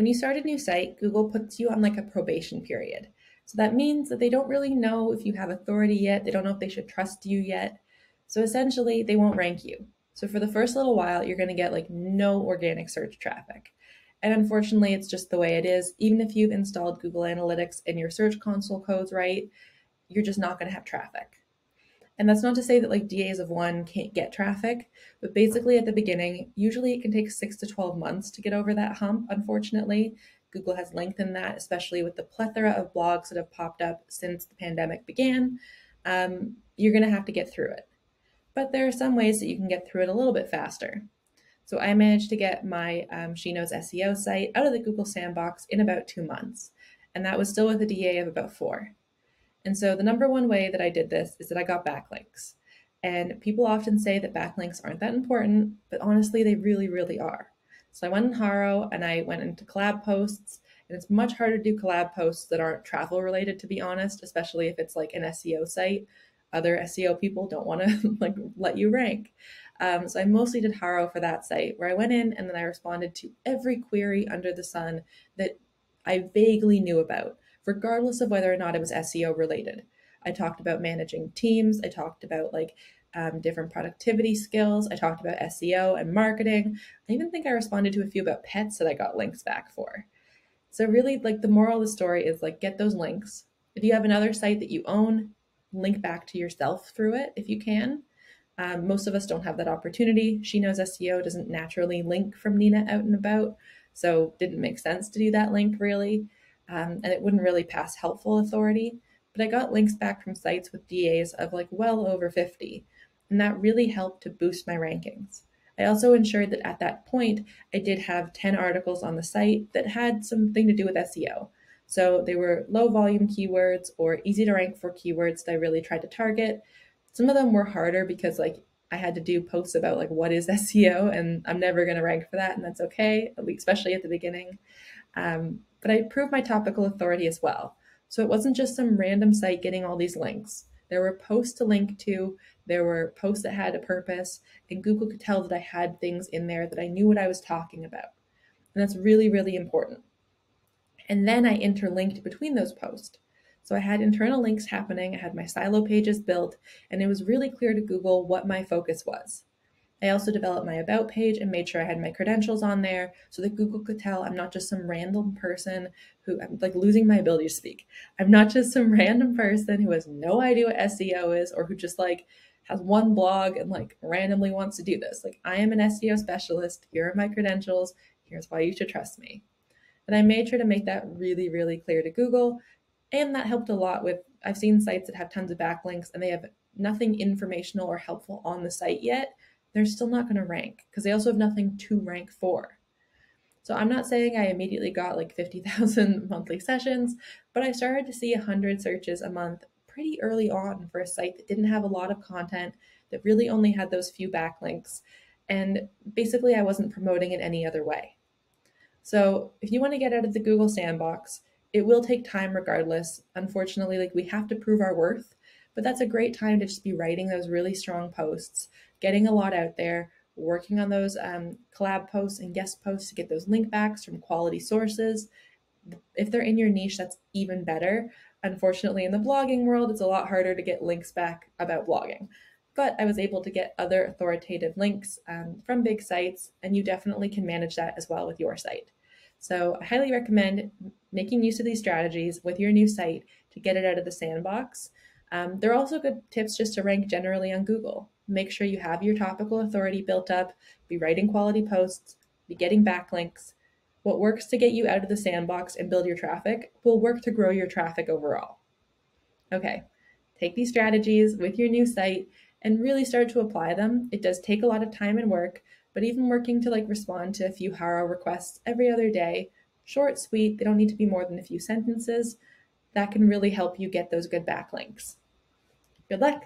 when you start a new site, Google puts you on like a probation period. So that means that they don't really know if you have authority yet. They don't know if they should trust you yet. So essentially, they won't rank you. So for the first little while, you're going to get like no organic search traffic. And unfortunately, it's just the way it is. Even if you've installed Google Analytics and your search console codes right, you're just not going to have traffic. And that's not to say that like DAs of one can't get traffic, but basically at the beginning, usually it can take six to 12 months to get over that hump, unfortunately. Google has lengthened that, especially with the plethora of blogs that have popped up since the pandemic began. Um, you're going to have to get through it. But there are some ways that you can get through it a little bit faster. So I managed to get my um, She Knows SEO site out of the Google Sandbox in about two months, and that was still with a DA of about four. And so the number one way that I did this is that I got backlinks. And people often say that backlinks aren't that important, but honestly, they really, really are. So I went in Haro and I went into collab posts, and it's much harder to do collab posts that aren't travel related, to be honest, especially if it's like an SEO site. Other SEO people don't want to like let you rank. Um, so I mostly did Haro for that site where I went in and then I responded to every query under the sun that I vaguely knew about, regardless of whether or not it was SEO related. I talked about managing teams. I talked about like um, different productivity skills. I talked about SEO and marketing. I even think I responded to a few about pets that I got links back for. So really, like the moral of the story is like get those links. If you have another site that you own, link back to yourself through it if you can. Um, most of us don't have that opportunity. She knows SEO doesn't naturally link from Nina out and about, so didn't make sense to do that link really, um, and it wouldn't really pass helpful authority. But I got links back from sites with DAs of like well over 50, and that really helped to boost my rankings. I also ensured that at that point, I did have 10 articles on the site that had something to do with SEO. So they were low volume keywords or easy to rank for keywords that I really tried to target, some of them were harder because like I had to do posts about like what is SEO, and I'm never going to rank for that, and that's okay, especially at the beginning. Um, but I proved my topical authority as well. So it wasn't just some random site getting all these links. There were posts to link to, there were posts that had a purpose, and Google could tell that I had things in there that I knew what I was talking about. And that's really, really important. And then I interlinked between those posts. So I had internal links happening, I had my silo pages built, and it was really clear to Google what my focus was. I also developed my about page and made sure I had my credentials on there so that Google could tell I'm not just some random person who I'm like losing my ability to speak. I'm not just some random person who has no idea what SEO is or who just like has one blog and like randomly wants to do this. Like I am an SEO specialist. Here are my credentials. Here's why you should trust me. And I made sure to make that really, really clear to Google and that helped a lot with, I've seen sites that have tons of backlinks and they have nothing informational or helpful on the site yet. They're still not going to rank because they also have nothing to rank for. So I'm not saying I immediately got like 50,000 monthly sessions, but I started to see 100 searches a month pretty early on for a site that didn't have a lot of content, that really only had those few backlinks. And basically, I wasn't promoting it any other way. So if you want to get out of the Google sandbox, it will take time regardless. Unfortunately, like we have to prove our worth, but that's a great time to just be writing those really strong posts, getting a lot out there, working on those um, collab posts and guest posts to get those link backs from quality sources. If they're in your niche, that's even better. Unfortunately, in the blogging world, it's a lot harder to get links back about blogging. But I was able to get other authoritative links um, from big sites, and you definitely can manage that as well with your site. So I highly recommend making use of these strategies with your new site to get it out of the sandbox. Um, there are also good tips just to rank generally on Google. Make sure you have your topical authority built up, be writing quality posts, be getting backlinks. What works to get you out of the sandbox and build your traffic will work to grow your traffic overall. Okay, take these strategies with your new site and really start to apply them. It does take a lot of time and work, but even working to like respond to a few Haro requests every other day, short, sweet, they don't need to be more than a few sentences, that can really help you get those good backlinks. Good luck!